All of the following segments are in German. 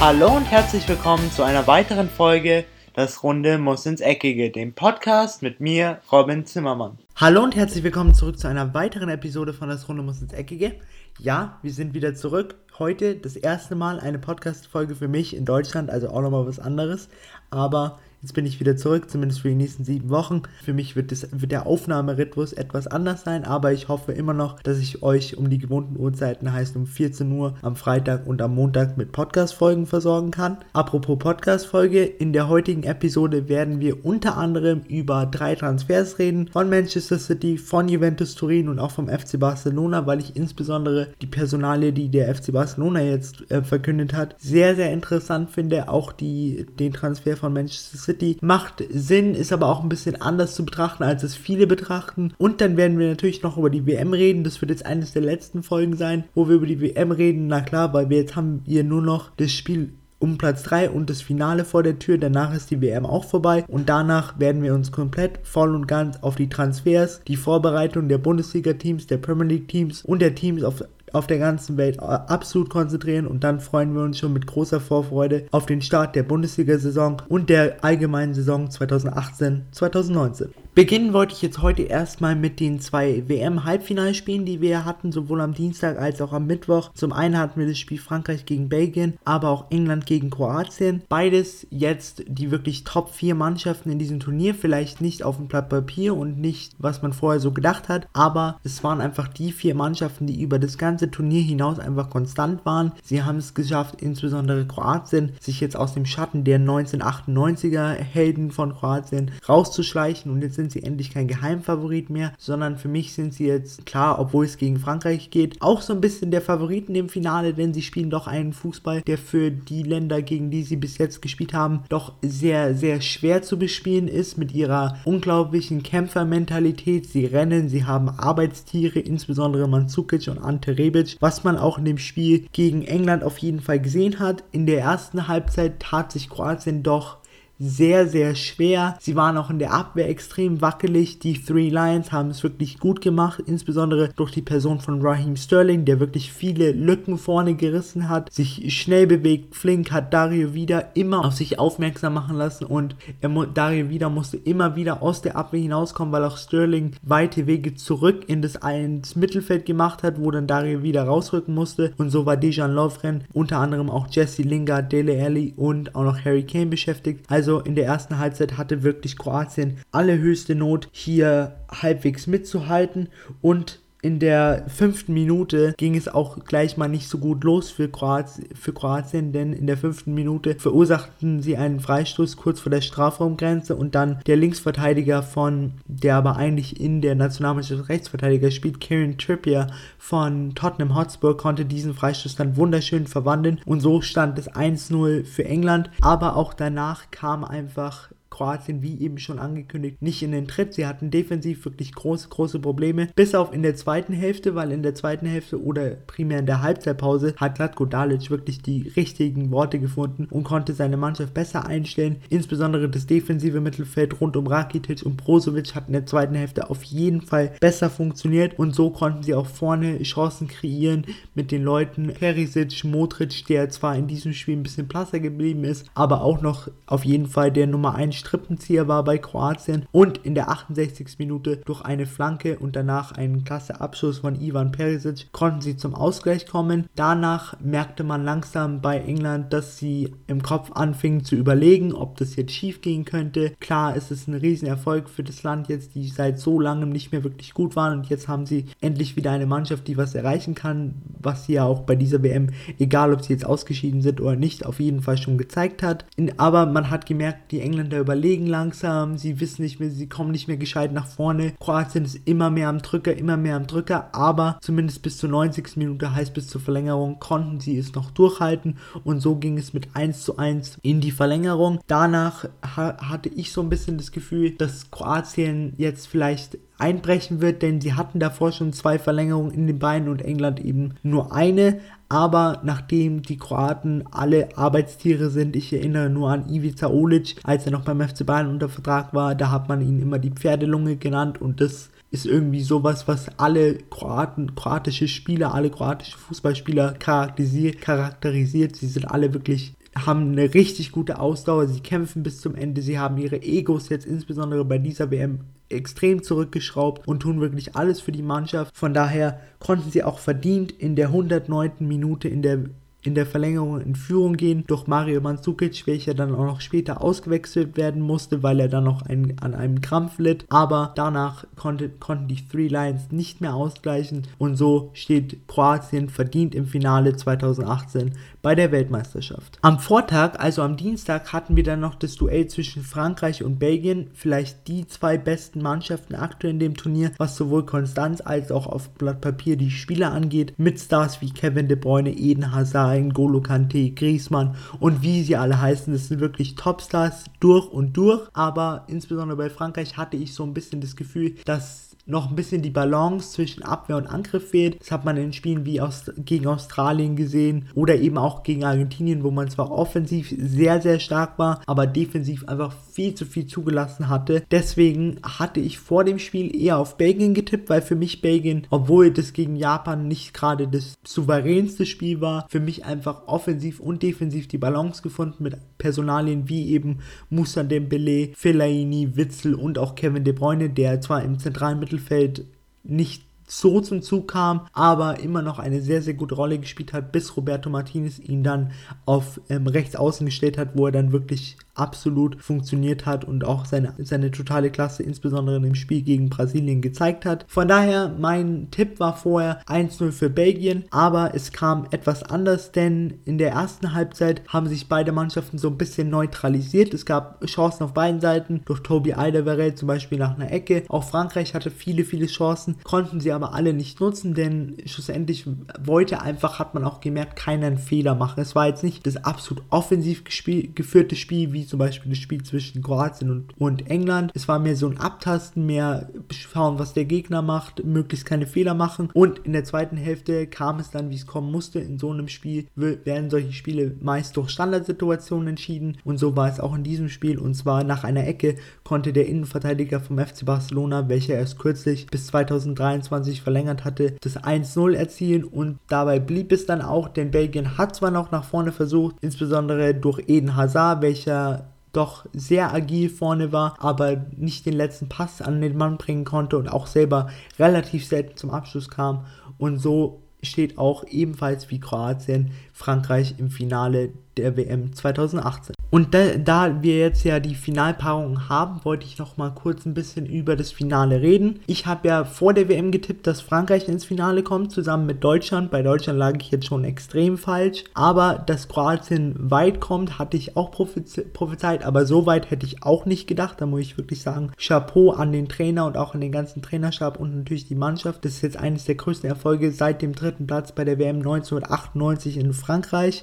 Hallo und herzlich willkommen zu einer weiteren Folge Das Runde muss ins Eckige, dem Podcast mit mir, Robin Zimmermann. Hallo und herzlich willkommen zurück zu einer weiteren Episode von Das Runde muss ins Eckige. Ja, wir sind wieder zurück. Heute das erste Mal eine Podcast-Folge für mich in Deutschland, also auch nochmal was anderes. Aber Jetzt bin ich wieder zurück, zumindest für die nächsten sieben Wochen. Für mich wird, das, wird der Aufnahmerhythmus etwas anders sein, aber ich hoffe immer noch, dass ich euch um die gewohnten Uhrzeiten, heißt um 14 Uhr am Freitag und am Montag mit Podcast-Folgen versorgen kann. Apropos Podcast-Folge, in der heutigen Episode werden wir unter anderem über drei Transfers reden, von Manchester City, von Juventus Turin und auch vom FC Barcelona, weil ich insbesondere die Personalie, die der FC Barcelona jetzt äh, verkündet hat, sehr, sehr interessant finde. Auch die, den Transfer von Manchester City City macht Sinn, ist aber auch ein bisschen anders zu betrachten, als es viele betrachten. Und dann werden wir natürlich noch über die WM reden. Das wird jetzt eines der letzten Folgen sein, wo wir über die WM reden. Na klar, weil wir jetzt haben hier nur noch das Spiel um Platz 3 und das Finale vor der Tür. Danach ist die WM auch vorbei und danach werden wir uns komplett voll und ganz auf die Transfers, die Vorbereitung der Bundesliga-Teams, der Premier League-Teams und der Teams auf auf der ganzen Welt absolut konzentrieren und dann freuen wir uns schon mit großer Vorfreude auf den Start der Bundesliga-Saison und der allgemeinen Saison 2018-2019. Beginnen wollte ich jetzt heute erstmal mit den zwei WM-Halbfinalspielen, die wir hatten, sowohl am Dienstag als auch am Mittwoch. Zum einen hatten wir das Spiel Frankreich gegen Belgien, aber auch England gegen Kroatien. Beides jetzt die wirklich Top 4 Mannschaften in diesem Turnier, vielleicht nicht auf dem Blatt Papier und nicht, was man vorher so gedacht hat, aber es waren einfach die vier Mannschaften, die über das ganze Turnier hinaus einfach konstant waren. Sie haben es geschafft, insbesondere Kroatien, sich jetzt aus dem Schatten der 1998er Helden von Kroatien rauszuschleichen und jetzt sind sind sie endlich kein Geheimfavorit mehr, sondern für mich sind sie jetzt klar, obwohl es gegen Frankreich geht, auch so ein bisschen der Favoriten im Finale, denn sie spielen doch einen Fußball, der für die Länder, gegen die sie bis jetzt gespielt haben, doch sehr, sehr schwer zu bespielen ist mit ihrer unglaublichen Kämpfermentalität. Sie rennen, sie haben Arbeitstiere, insbesondere Mandzukic und Ante Rebic, was man auch in dem Spiel gegen England auf jeden Fall gesehen hat. In der ersten Halbzeit tat sich Kroatien doch sehr, sehr schwer. Sie waren auch in der Abwehr extrem wackelig. Die Three Lions haben es wirklich gut gemacht, insbesondere durch die Person von Raheem Sterling, der wirklich viele Lücken vorne gerissen hat, sich schnell bewegt, flink, hat Dario wieder immer auf sich aufmerksam machen lassen und er, Dario wieder musste immer wieder aus der Abwehr hinauskommen, weil auch Sterling weite Wege zurück in das ins Mittelfeld gemacht hat, wo dann Dario wieder rausrücken musste und so war Dejan Lovren unter anderem auch Jesse Lingard, Dele Alli und auch noch Harry Kane beschäftigt. Also also in der ersten Halbzeit hatte wirklich Kroatien allerhöchste Not, hier halbwegs mitzuhalten und in der fünften Minute ging es auch gleich mal nicht so gut los für, Kroatien, für Kroatien, denn in der fünften Minute verursachten sie einen Freistoß kurz vor der Strafraumgrenze und dann der Linksverteidiger von, der aber eigentlich in der Nationalmannschaft Rechtsverteidiger spielt, Kieran Trippier von Tottenham Hotspur, konnte diesen Freistoß dann wunderschön verwandeln und so stand es 1-0 für England, aber auch danach kam einfach Kroatien, wie eben schon angekündigt, nicht in den Tritt. Sie hatten defensiv wirklich große, große Probleme, bis auf in der zweiten Hälfte, weil in der zweiten Hälfte oder primär in der Halbzeitpause hat Glatko Dalic wirklich die richtigen Worte gefunden und konnte seine Mannschaft besser einstellen. Insbesondere das defensive Mittelfeld rund um Rakitic und Brozovic hat in der zweiten Hälfte auf jeden Fall besser funktioniert und so konnten sie auch vorne Chancen kreieren mit den Leuten Perisic, Modric, der zwar in diesem Spiel ein bisschen blasser geblieben ist, aber auch noch auf jeden Fall der Nummer 1 Strippenzieher war bei Kroatien und in der 68. Minute durch eine Flanke und danach einen klasse Abschuss von Ivan Perisic konnten sie zum Ausgleich kommen. Danach merkte man langsam bei England, dass sie im Kopf anfingen zu überlegen, ob das jetzt schief gehen könnte. Klar, es ist ein Riesenerfolg für das Land jetzt, die seit so langem nicht mehr wirklich gut waren und jetzt haben sie endlich wieder eine Mannschaft, die was erreichen kann, was sie ja auch bei dieser WM, egal ob sie jetzt ausgeschieden sind oder nicht, auf jeden Fall schon gezeigt hat. aber man hat gemerkt, die Engländer überlegen überlegen langsam, sie wissen nicht mehr, sie kommen nicht mehr gescheit nach vorne. Kroatien ist immer mehr am Drücker, immer mehr am Drücker, aber zumindest bis zur 90. Minute, heißt bis zur Verlängerung, konnten sie es noch durchhalten und so ging es mit 1 zu 1 in die Verlängerung. Danach ha hatte ich so ein bisschen das Gefühl, dass Kroatien jetzt vielleicht einbrechen wird, denn sie hatten davor schon zwei Verlängerungen in den Beinen und England eben nur eine. Aber nachdem die Kroaten alle Arbeitstiere sind, ich erinnere nur an Ivica Olic, als er noch beim FC Bayern unter Vertrag war, da hat man ihn immer die Pferdelunge genannt und das ist irgendwie sowas, was alle Kroaten, kroatische Spieler, alle kroatische Fußballspieler charakterisiert. charakterisiert. Sie sind alle wirklich haben eine richtig gute Ausdauer, sie kämpfen bis zum Ende, sie haben ihre Egos jetzt insbesondere bei dieser WM extrem zurückgeschraubt und tun wirklich alles für die Mannschaft. Von daher konnten sie auch verdient in der 109. Minute in der in der Verlängerung in Führung gehen durch Mario Mandzukic, welcher dann auch noch später ausgewechselt werden musste, weil er dann noch ein, an einem Krampf litt. Aber danach konnte, konnten die Three Lions nicht mehr ausgleichen und so steht Kroatien verdient im Finale 2018 bei der Weltmeisterschaft. Am Vortag, also am Dienstag, hatten wir dann noch das Duell zwischen Frankreich und Belgien, vielleicht die zwei besten Mannschaften aktuell in dem Turnier, was sowohl Konstanz als auch auf Blatt Papier die Spieler angeht, mit Stars wie Kevin De Bruyne, Eden Hazard, N'Golo Kante, Griezmann und wie sie alle heißen. Das sind wirklich Topstars durch und durch, aber insbesondere bei Frankreich hatte ich so ein bisschen das Gefühl, dass noch ein bisschen die Balance zwischen Abwehr und Angriff fehlt. Das hat man in Spielen wie aus, gegen Australien gesehen oder eben auch gegen Argentinien, wo man zwar offensiv sehr, sehr stark war, aber defensiv einfach viel zu viel zugelassen hatte. Deswegen hatte ich vor dem Spiel eher auf Belgien getippt, weil für mich Belgien, obwohl das gegen Japan nicht gerade das souveränste Spiel war, für mich einfach offensiv und defensiv die Balance gefunden mit Personalien wie eben Moussa Dembele, Fellaini, Witzel und auch Kevin De Bruyne, der zwar im zentralen Mittelfeld nicht so zum Zug kam, aber immer noch eine sehr, sehr gute Rolle gespielt hat, bis Roberto Martinez ihn dann auf ähm, rechts außen gestellt hat, wo er dann wirklich absolut funktioniert hat und auch seine, seine totale Klasse, insbesondere im Spiel gegen Brasilien, gezeigt hat. Von daher, mein Tipp war vorher 1-0 für Belgien, aber es kam etwas anders, denn in der ersten Halbzeit haben sich beide Mannschaften so ein bisschen neutralisiert. Es gab Chancen auf beiden Seiten, durch Tobi Alderweireld zum Beispiel nach einer Ecke. Auch Frankreich hatte viele, viele Chancen, konnten sie aber alle nicht nutzen, denn schlussendlich wollte einfach, hat man auch gemerkt, keiner einen Fehler machen. Es war jetzt nicht das absolut offensiv geführte Spiel, wie zum Beispiel das Spiel zwischen Kroatien und, und England. Es war mehr so ein Abtasten, mehr schauen, was der Gegner macht, möglichst keine Fehler machen. Und in der zweiten Hälfte kam es dann, wie es kommen musste. In so einem Spiel werden solche Spiele meist durch Standardsituationen entschieden. Und so war es auch in diesem Spiel. Und zwar nach einer Ecke konnte der Innenverteidiger vom FC Barcelona, welcher erst kürzlich bis 2023 verlängert hatte, das 1-0 erzielen. Und dabei blieb es dann auch, denn Belgien hat zwar noch nach vorne versucht, insbesondere durch Eden Hazard, welcher doch sehr agil vorne war, aber nicht den letzten Pass an den Mann bringen konnte und auch selber relativ selten zum Abschluss kam. Und so steht auch ebenfalls wie Kroatien Frankreich im Finale der WM 2018. Und da, da, wir jetzt ja die Finalpaarung haben, wollte ich noch mal kurz ein bisschen über das Finale reden. Ich habe ja vor der WM getippt, dass Frankreich ins Finale kommt, zusammen mit Deutschland. Bei Deutschland lag ich jetzt schon extrem falsch. Aber dass Kroatien weit kommt, hatte ich auch prophezeit. Aber so weit hätte ich auch nicht gedacht. Da muss ich wirklich sagen, Chapeau an den Trainer und auch an den ganzen Trainerstab und natürlich die Mannschaft. Das ist jetzt eines der größten Erfolge seit dem dritten Platz bei der WM 1998 in Frankreich,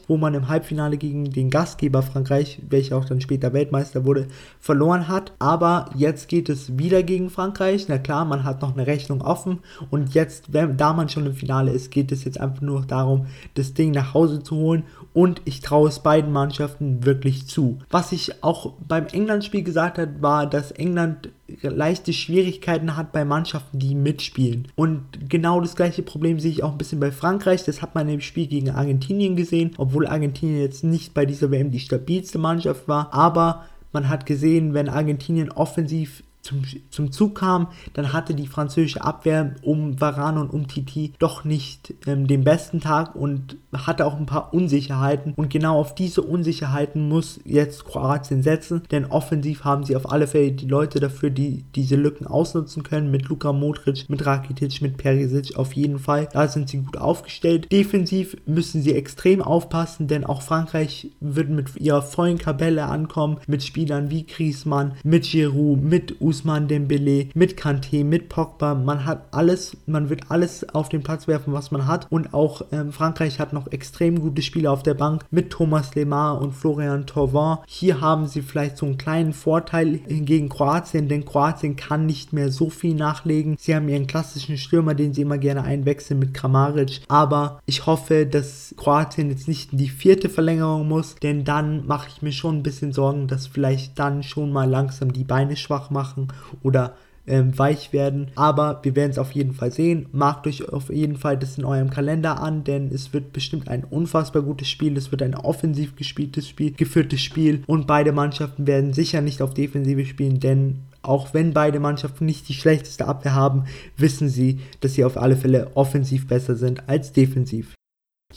wo man im Halbfinale gegen den Gastgeber Frankreich welcher auch dann später Weltmeister wurde, verloren hat. Aber jetzt geht es wieder gegen Frankreich. Na klar, man hat noch eine Rechnung offen und jetzt, wenn, da man schon im Finale ist, geht es jetzt einfach nur darum, das Ding nach Hause zu holen und ich traue es beiden Mannschaften wirklich zu. Was ich auch beim England-Spiel gesagt habe, war, dass England leichte Schwierigkeiten hat bei Mannschaften, die mitspielen. Und genau das gleiche Problem sehe ich auch ein bisschen bei Frankreich. Das hat man im Spiel gegen Argentinien gesehen, obwohl Argentinien jetzt nicht bei dieser WM die stabilste Mannschaft war. Aber man hat gesehen, wenn Argentinien offensiv zum, zum Zug kam, dann hatte die französische Abwehr um Varane und um Titi doch nicht ähm, den besten Tag und hatte auch ein paar Unsicherheiten. Und genau auf diese Unsicherheiten muss jetzt Kroatien setzen, denn offensiv haben sie auf alle Fälle die Leute dafür, die diese Lücken ausnutzen können. Mit Luka Modric, mit Rakitic, mit Perisic auf jeden Fall. Da sind sie gut aufgestellt. Defensiv müssen sie extrem aufpassen, denn auch Frankreich wird mit ihrer vollen Kabelle ankommen, mit Spielern wie Griezmann, mit Giroud, mit Us Usman Dembele, mit Kanté, mit Pogba. Man hat alles, man wird alles auf den Platz werfen, was man hat. Und auch ähm, Frankreich hat noch extrem gute Spieler auf der Bank mit Thomas Lemar und Florian Thauvin. Hier haben sie vielleicht so einen kleinen Vorteil gegen Kroatien, denn Kroatien kann nicht mehr so viel nachlegen. Sie haben ihren klassischen Stürmer, den sie immer gerne einwechseln mit Kramaric. Aber ich hoffe, dass Kroatien jetzt nicht in die vierte Verlängerung muss, denn dann mache ich mir schon ein bisschen Sorgen, dass vielleicht dann schon mal langsam die Beine schwach machen oder ähm, weich werden. Aber wir werden es auf jeden Fall sehen. Markt euch auf jeden Fall das in eurem Kalender an, denn es wird bestimmt ein unfassbar gutes Spiel. Es wird ein offensiv gespieltes Spiel, geführtes Spiel und beide Mannschaften werden sicher nicht auf Defensive spielen, denn auch wenn beide Mannschaften nicht die schlechteste Abwehr haben, wissen sie, dass sie auf alle Fälle offensiv besser sind als defensiv.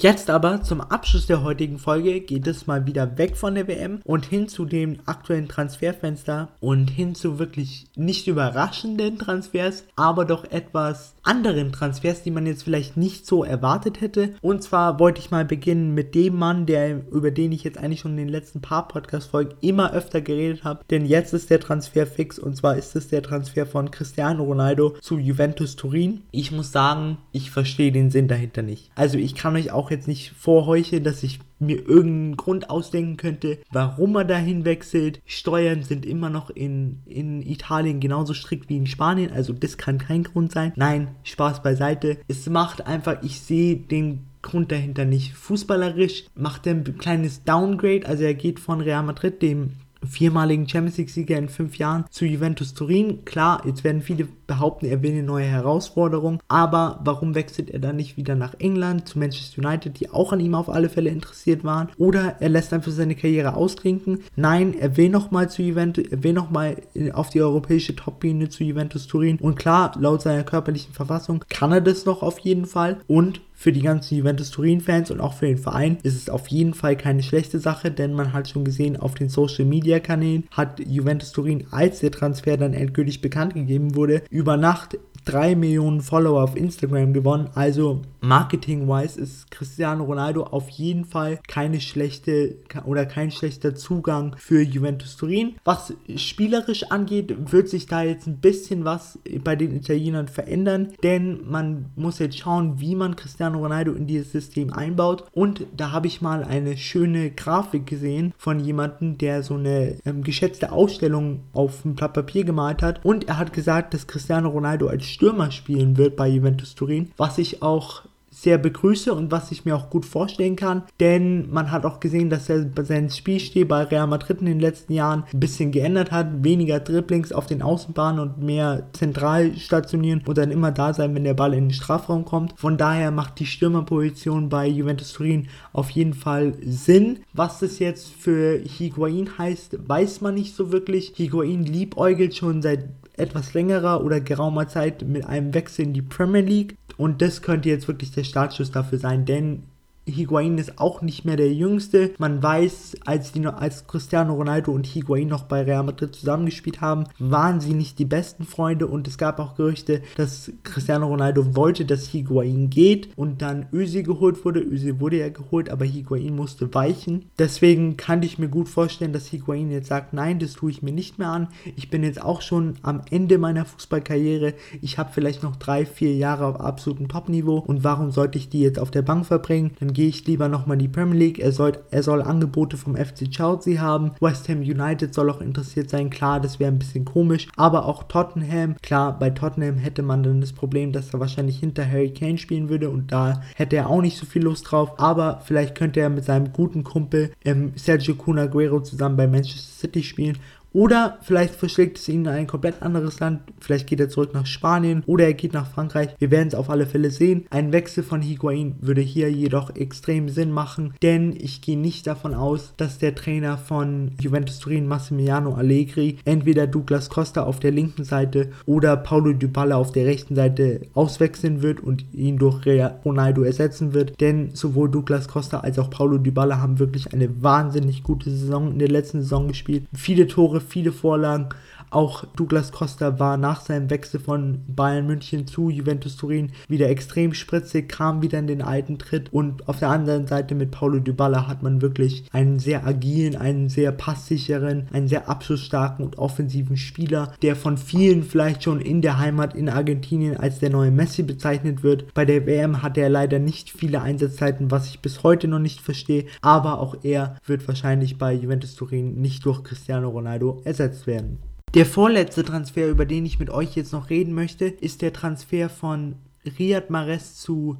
Jetzt aber zum Abschluss der heutigen Folge geht es mal wieder weg von der WM und hin zu dem aktuellen Transferfenster und hin zu wirklich nicht überraschenden Transfers, aber doch etwas anderen Transfers, die man jetzt vielleicht nicht so erwartet hätte. Und zwar wollte ich mal beginnen mit dem Mann, der über den ich jetzt eigentlich schon in den letzten paar Podcast-Folgen immer öfter geredet habe, denn jetzt ist der Transfer fix und zwar ist es der Transfer von Cristiano Ronaldo zu Juventus Turin. Ich muss sagen, ich verstehe den Sinn dahinter nicht. Also ich kann euch auch auch jetzt nicht vorheucheln, dass ich mir irgendeinen Grund ausdenken könnte, warum er dahin wechselt. Steuern sind immer noch in, in Italien genauso strikt wie in Spanien, also das kann kein Grund sein. Nein, Spaß beiseite. Es macht einfach, ich sehe den Grund dahinter nicht. Fußballerisch macht er ein kleines Downgrade, also er geht von Real Madrid, dem viermaligen Champions League-Sieger in fünf Jahren zu Juventus Turin. Klar, jetzt werden viele behaupten, er will eine neue Herausforderung, aber warum wechselt er dann nicht wieder nach England zu Manchester United, die auch an ihm auf alle Fälle interessiert waren? Oder er lässt einfach seine Karriere ausklinken. Nein, er will nochmal zu Juventus, er will nochmal auf die europäische Topbühne zu Juventus Turin. Und klar, laut seiner körperlichen Verfassung kann er das noch auf jeden Fall. Und für die ganzen Juventus Turin-Fans und auch für den Verein ist es auf jeden Fall keine schlechte Sache, denn man hat schon gesehen, auf den Social-Media-Kanälen hat Juventus Turin, als der Transfer dann endgültig bekannt gegeben wurde, über Nacht 3 Millionen Follower auf Instagram gewonnen. Also marketing-wise ist Cristiano Ronaldo auf jeden Fall keine schlechte oder kein schlechter Zugang für Juventus Turin. Was spielerisch angeht, wird sich da jetzt ein bisschen was bei den Italienern verändern, denn man muss jetzt schauen, wie man Cristiano Ronaldo in dieses System einbaut. Und da habe ich mal eine schöne Grafik gesehen von jemandem, der so eine ähm, geschätzte Ausstellung auf ein Blatt Papier gemalt hat. Und er hat gesagt, dass Cristiano Ronaldo als Stürmer spielen wird bei Juventus Turin, was ich auch sehr begrüße und was ich mir auch gut vorstellen kann, denn man hat auch gesehen, dass er seinen Spielstil bei Real Madrid in den letzten Jahren ein bisschen geändert hat, weniger Dribblings auf den Außenbahnen und mehr zentral stationieren und dann immer da sein, wenn der Ball in den Strafraum kommt. Von daher macht die Stürmerposition bei Juventus Turin auf jeden Fall Sinn. Was das jetzt für Higuain heißt, weiß man nicht so wirklich. Higuain liebäugelt schon seit etwas längerer oder geraumer Zeit mit einem Wechsel in die Premier League. Und das könnte jetzt wirklich der Startschuss dafür sein, denn Higuain ist auch nicht mehr der Jüngste. Man weiß, als, die, als Cristiano Ronaldo und Higuain noch bei Real Madrid zusammengespielt haben, waren sie nicht die besten Freunde und es gab auch Gerüchte, dass Cristiano Ronaldo wollte, dass Higuain geht und dann Özil geholt wurde. Özil wurde ja geholt, aber Higuain musste weichen. Deswegen kann ich mir gut vorstellen, dass Higuain jetzt sagt, nein, das tue ich mir nicht mehr an. Ich bin jetzt auch schon am Ende meiner Fußballkarriere. Ich habe vielleicht noch drei, vier Jahre auf absolutem Topniveau und warum sollte ich die jetzt auf der Bank verbringen? Dann gehe ich lieber nochmal in die Premier League. Er soll, er soll Angebote vom FC Chelsea haben. West Ham United soll auch interessiert sein. Klar, das wäre ein bisschen komisch. Aber auch Tottenham. Klar, bei Tottenham hätte man dann das Problem, dass er wahrscheinlich hinter Harry Kane spielen würde. Und da hätte er auch nicht so viel Lust drauf. Aber vielleicht könnte er mit seinem guten Kumpel ähm, Sergio Cunaguero zusammen bei Manchester City spielen oder vielleicht verschlägt es ihn in ein komplett anderes Land. Vielleicht geht er zurück nach Spanien oder er geht nach Frankreich. Wir werden es auf alle Fälle sehen. Ein Wechsel von Higuain würde hier jedoch extrem Sinn machen, denn ich gehe nicht davon aus, dass der Trainer von Juventus Turin, Massimiliano Allegri, entweder Douglas Costa auf der linken Seite oder Paulo Dybala auf der rechten Seite auswechseln wird und ihn durch Ronaldo ersetzen wird. Denn sowohl Douglas Costa als auch Paulo Dybala haben wirklich eine wahnsinnig gute Saison in der letzten Saison gespielt. Viele Tore viele Vorlagen. Auch Douglas Costa war nach seinem Wechsel von Bayern München zu Juventus Turin wieder extrem spritzig, kam wieder in den alten Tritt und auf der anderen Seite mit Paulo Dybala hat man wirklich einen sehr agilen, einen sehr passsicheren, einen sehr abschlussstarken und offensiven Spieler, der von vielen vielleicht schon in der Heimat in Argentinien als der neue Messi bezeichnet wird. Bei der WM hat er leider nicht viele Einsatzzeiten, was ich bis heute noch nicht verstehe, aber auch er wird wahrscheinlich bei Juventus Turin nicht durch Cristiano Ronaldo ersetzt werden. Der vorletzte Transfer, über den ich mit euch jetzt noch reden möchte, ist der Transfer von Riyad Mahrez zu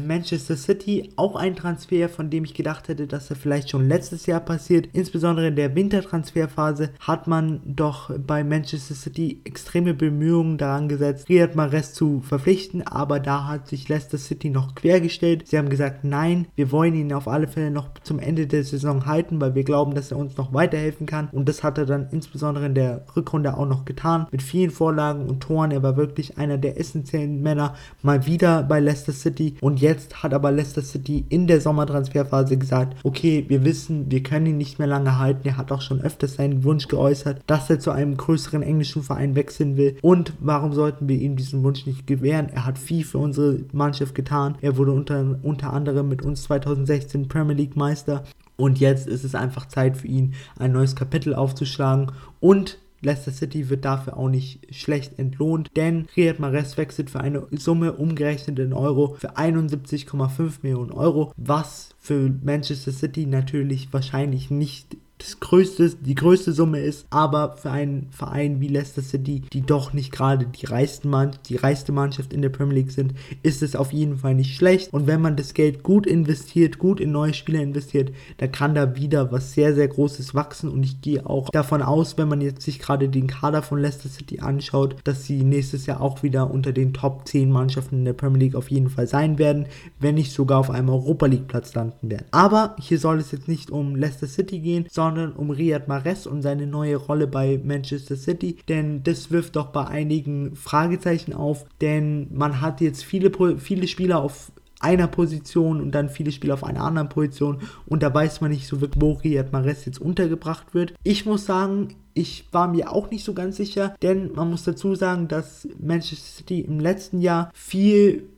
Manchester City auch ein Transfer, von dem ich gedacht hätte, dass er vielleicht schon letztes Jahr passiert. Insbesondere in der Wintertransferphase hat man doch bei Manchester City extreme Bemühungen daran gesetzt, Riyad Mahrez zu verpflichten, aber da hat sich Leicester City noch quergestellt. Sie haben gesagt, nein, wir wollen ihn auf alle Fälle noch zum Ende der Saison halten, weil wir glauben, dass er uns noch weiterhelfen kann und das hat er dann insbesondere in der Rückrunde auch noch getan, mit vielen Vorlagen und Toren. Er war wirklich einer der essentiellen Männer mal wieder bei Leicester City und jetzt hat aber Leicester City in der Sommertransferphase gesagt, okay, wir wissen, wir können ihn nicht mehr lange halten. Er hat auch schon öfters seinen Wunsch geäußert, dass er zu einem größeren englischen Verein wechseln will und warum sollten wir ihm diesen Wunsch nicht gewähren? Er hat viel für unsere Mannschaft getan. Er wurde unter, unter anderem mit uns 2016 Premier League Meister und jetzt ist es einfach Zeit für ihn, ein neues Kapitel aufzuschlagen und Leicester City wird dafür auch nicht schlecht entlohnt, denn Riyad Mahrez wechselt für eine Summe umgerechnet in Euro für 71,5 Millionen Euro, was für Manchester City natürlich wahrscheinlich nicht das größte, die größte Summe ist, aber für einen Verein wie Leicester City, die doch nicht gerade die reichsten Mann, die reichste Mannschaft in der Premier League sind, ist es auf jeden Fall nicht schlecht. Und wenn man das Geld gut investiert, gut in neue Spieler investiert, dann kann da wieder was sehr, sehr Großes wachsen. Und ich gehe auch davon aus, wenn man jetzt sich gerade den Kader von Leicester City anschaut, dass sie nächstes Jahr auch wieder unter den Top 10 Mannschaften in der Premier League auf jeden Fall sein werden, wenn nicht sogar auf einem Europa League Platz landen werden. Aber hier soll es jetzt nicht um Leicester City gehen, sondern sondern um Riyad Mahrez und seine neue Rolle bei Manchester City, denn das wirft doch bei einigen Fragezeichen auf, denn man hat jetzt viele, viele Spieler auf einer Position und dann viele Spieler auf einer anderen Position und da weiß man nicht so wirklich, wo Riyad Mahrez jetzt untergebracht wird. Ich muss sagen, ich war mir auch nicht so ganz sicher, denn man muss dazu sagen, dass Manchester City im letzten Jahr viel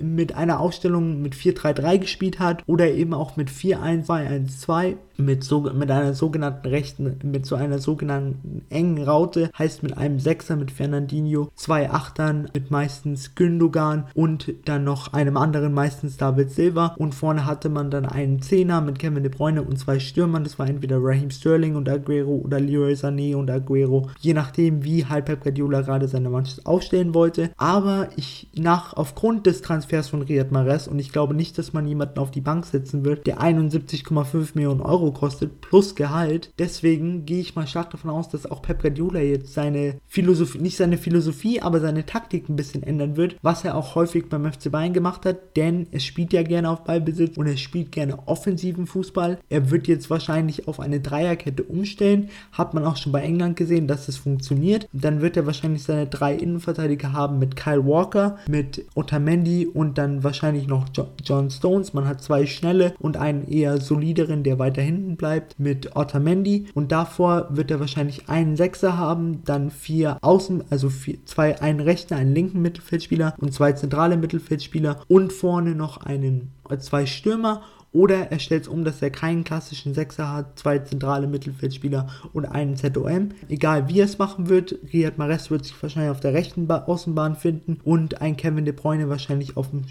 mit einer Ausstellung mit 4-3-3 gespielt hat oder eben auch mit 4-1-2-1-2 mit, so, mit einer sogenannten rechten, mit so einer sogenannten engen Raute, heißt mit einem Sechser mit Fernandinho, zwei Achtern mit meistens Gündogan und dann noch einem anderen meistens David Silva. Und vorne hatte man dann einen Zehner mit Kevin De Bruyne und zwei Stürmern, das war entweder Raheem Sterling und Aguero oder Leroy Sané und Aguero, je nachdem wie halt Pep Guardiola gerade seine Mannschaft aufstellen wollte, aber ich nach aufgrund des Transfers von Riyad Mahrez und ich glaube nicht, dass man jemanden auf die Bank setzen wird, der 71,5 Millionen Euro kostet plus Gehalt. Deswegen gehe ich mal stark davon aus, dass auch Pep Guardiola jetzt seine Philosophie, nicht seine Philosophie, aber seine Taktik ein bisschen ändern wird, was er auch häufig beim FC Bayern gemacht hat, denn es spielt ja gerne auf Ballbesitz und er spielt gerne offensiven Fußball. Er wird jetzt wahrscheinlich auf eine Dreierkette umstellen, hat man auch schon bei England gesehen, dass es funktioniert. Dann wird er wahrscheinlich seine drei Innenverteidiger haben mit Kyle Walker, mit Otamendi und dann wahrscheinlich noch John Stones. Man hat zwei schnelle und einen eher solideren, der weiterhin hinten bleibt mit Otamendi. Und davor wird er wahrscheinlich einen Sechser haben, dann vier Außen, also vier, zwei, einen rechten, einen linken Mittelfeldspieler und zwei zentrale Mittelfeldspieler und vorne noch einen, zwei Stürmer oder er stellt es um, dass er keinen klassischen Sechser hat, zwei zentrale Mittelfeldspieler und einen ZOM. Egal wie er es machen wird, Riyad Mahrez wird sich wahrscheinlich auf der rechten ba Außenbahn finden und ein Kevin De Bruyne wahrscheinlich auf dem,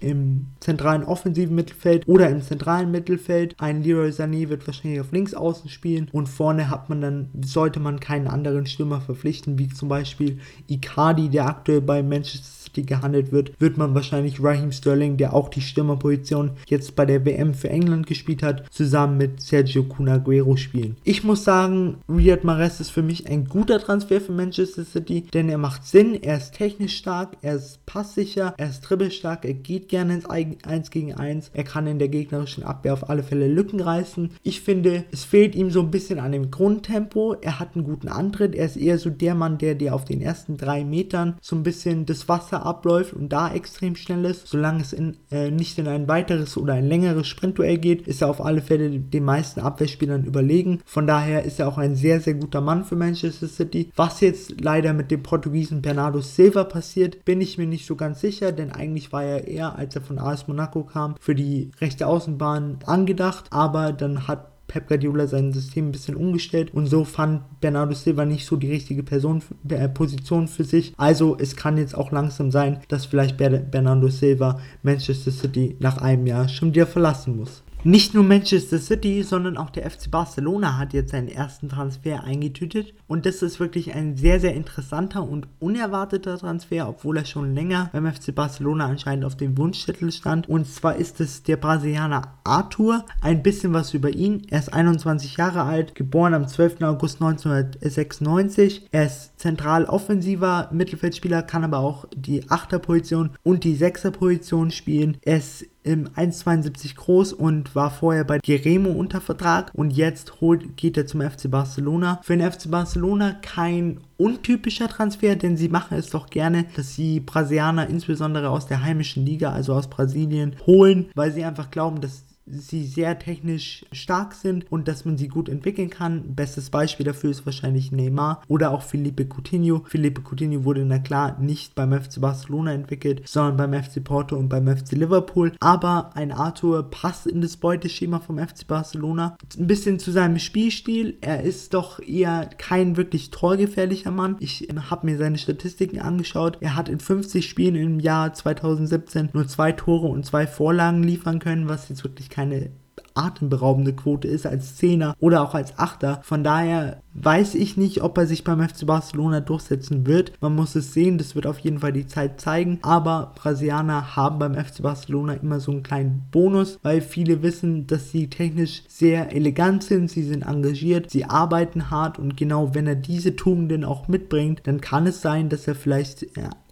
im zentralen offensiven Mittelfeld oder im zentralen Mittelfeld. Ein Leroy Sané wird wahrscheinlich auf links außen spielen und vorne hat man dann, sollte man keinen anderen Stürmer verpflichten, wie zum Beispiel Icardi, der aktuell bei Manchester die gehandelt wird, wird man wahrscheinlich Raheem Sterling, der auch die Stürmerposition jetzt bei der WM für England gespielt hat, zusammen mit Sergio Cunaguero spielen. Ich muss sagen, Riyad Mahrez ist für mich ein guter Transfer für Manchester City, denn er macht Sinn, er ist technisch stark, er ist passsicher, er ist dribbelstark, er geht gerne ins 1 gegen 1, er kann in der gegnerischen Abwehr auf alle Fälle Lücken reißen. Ich finde, es fehlt ihm so ein bisschen an dem Grundtempo, er hat einen guten Antritt, er ist eher so der Mann, der dir auf den ersten drei Metern so ein bisschen das Wasser abläuft und da extrem schnell ist. Solange es in, äh, nicht in ein weiteres oder ein längeres Sprintduell geht, ist er auf alle Fälle den meisten Abwehrspielern überlegen. Von daher ist er auch ein sehr, sehr guter Mann für Manchester City. Was jetzt leider mit dem Portugiesen Bernardo Silva passiert, bin ich mir nicht so ganz sicher, denn eigentlich war er eher, als er von AS Monaco kam, für die rechte Außenbahn angedacht, aber dann hat Pep Guardiola sein System ein bisschen umgestellt und so fand Bernardo Silva nicht so die richtige Person, äh, Position für sich. Also es kann jetzt auch langsam sein, dass vielleicht Bernardo Silva Manchester City nach einem Jahr schon wieder verlassen muss. Nicht nur Manchester City, sondern auch der FC Barcelona hat jetzt seinen ersten Transfer eingetütet. Und das ist wirklich ein sehr, sehr interessanter und unerwarteter Transfer, obwohl er schon länger beim FC Barcelona anscheinend auf dem Wunschzettel stand. Und zwar ist es der Brasilianer Arthur. Ein bisschen was über ihn. Er ist 21 Jahre alt, geboren am 12. August 1996. Er ist zentral offensiver Mittelfeldspieler, kann aber auch die Achterposition und die Sechserposition spielen. Er ist 1,72 groß und war vorher bei Geremo unter Vertrag und jetzt holt, geht er zum FC Barcelona. Für den FC Barcelona kein untypischer Transfer, denn sie machen es doch gerne, dass sie Brasilianer insbesondere aus der heimischen Liga, also aus Brasilien, holen, weil sie einfach glauben, dass sie sehr technisch stark sind und dass man sie gut entwickeln kann. Bestes Beispiel dafür ist wahrscheinlich Neymar oder auch Felipe Coutinho. Felipe Coutinho wurde na klar nicht beim FC Barcelona entwickelt, sondern beim FC Porto und beim FC Liverpool. Aber ein Arthur passt in das Beuteschema vom FC Barcelona. Ein bisschen zu seinem Spielstil. Er ist doch eher kein wirklich torgefährlicher Mann. Ich habe mir seine Statistiken angeschaut. Er hat in 50 Spielen im Jahr 2017 nur zwei Tore und zwei Vorlagen liefern können, was jetzt wirklich keine atemberaubende Quote ist als Zehner oder auch als Achter. Von daher weiß ich nicht, ob er sich beim FC Barcelona durchsetzen wird. Man muss es sehen, das wird auf jeden Fall die Zeit zeigen. Aber Brasilianer haben beim FC Barcelona immer so einen kleinen Bonus, weil viele wissen, dass sie technisch sehr elegant sind, sie sind engagiert, sie arbeiten hart und genau wenn er diese Tugenden auch mitbringt, dann kann es sein, dass er vielleicht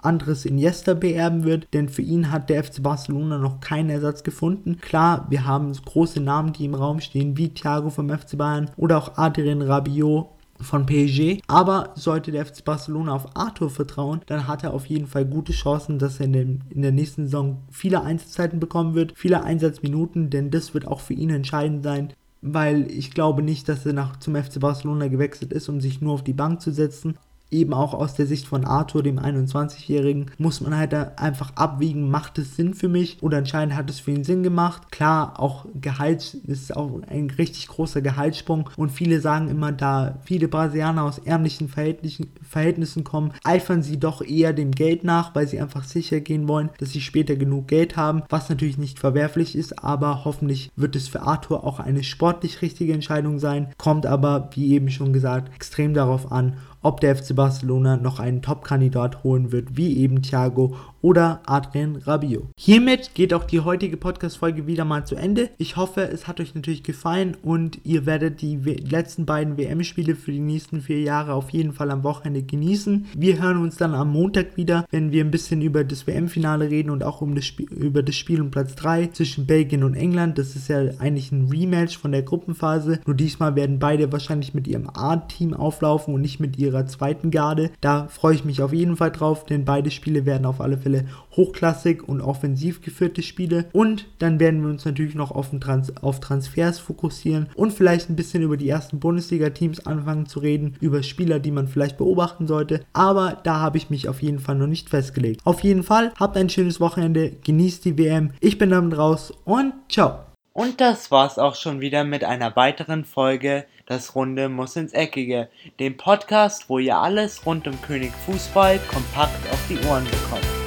ja, anderes Iniesta beerben wird, denn für ihn hat der FC Barcelona noch keinen Ersatz gefunden. Klar, wir haben große Namen, die im Raum stehen, wie Thiago vom FC Bayern oder auch Adrien Rabiot von PSG. Aber sollte der FC Barcelona auf Arthur vertrauen, dann hat er auf jeden Fall gute Chancen, dass er in, dem, in der nächsten Saison viele Einsatzzeiten bekommen wird, viele Einsatzminuten, denn das wird auch für ihn entscheidend sein, weil ich glaube nicht, dass er nach, zum FC Barcelona gewechselt ist, um sich nur auf die Bank zu setzen eben auch aus der Sicht von Arthur, dem 21-Jährigen, muss man halt einfach abwiegen, macht es Sinn für mich? Oder anscheinend hat es für ihn Sinn gemacht. Klar, auch Gehalt ist auch ein richtig großer Gehaltssprung. Und viele sagen immer, da viele Brasilianer aus ärmlichen Verhältnissen, Verhältnissen kommen, eifern sie doch eher dem Geld nach, weil sie einfach sicher gehen wollen, dass sie später genug Geld haben, was natürlich nicht verwerflich ist, aber hoffentlich wird es für Arthur auch eine sportlich richtige Entscheidung sein, kommt aber, wie eben schon gesagt, extrem darauf an, ob der FC Barcelona noch einen Top-Kandidat holen wird, wie eben Thiago oder Adrien Rabiot. Hiermit geht auch die heutige Podcast-Folge wieder mal zu Ende. Ich hoffe, es hat euch natürlich gefallen und ihr werdet die letzten beiden WM-Spiele für die nächsten vier Jahre auf jeden Fall am Wochenende genießen. Wir hören uns dann am Montag wieder, wenn wir ein bisschen über das WM-Finale reden und auch um das Spiel, über das Spiel um Platz 3 zwischen Belgien und England. Das ist ja eigentlich ein Rematch von der Gruppenphase. Nur diesmal werden beide wahrscheinlich mit ihrem A-Team auflaufen und nicht mit ihrer zweiten Garde. Da freue ich mich auf jeden Fall drauf, denn beide Spiele werden auf alle Fälle Fälle hochklassig und offensiv geführte Spiele. Und dann werden wir uns natürlich noch auf, Trans auf Transfers fokussieren und vielleicht ein bisschen über die ersten Bundesliga-Teams anfangen zu reden, über Spieler, die man vielleicht beobachten sollte. Aber da habe ich mich auf jeden Fall noch nicht festgelegt. Auf jeden Fall, habt ein schönes Wochenende, genießt die WM. Ich bin damit raus und ciao. Und das war's auch schon wieder mit einer weiteren Folge Das Runde muss ins Eckige, dem Podcast, wo ihr alles rund um König Fußball kompakt auf die Ohren bekommt.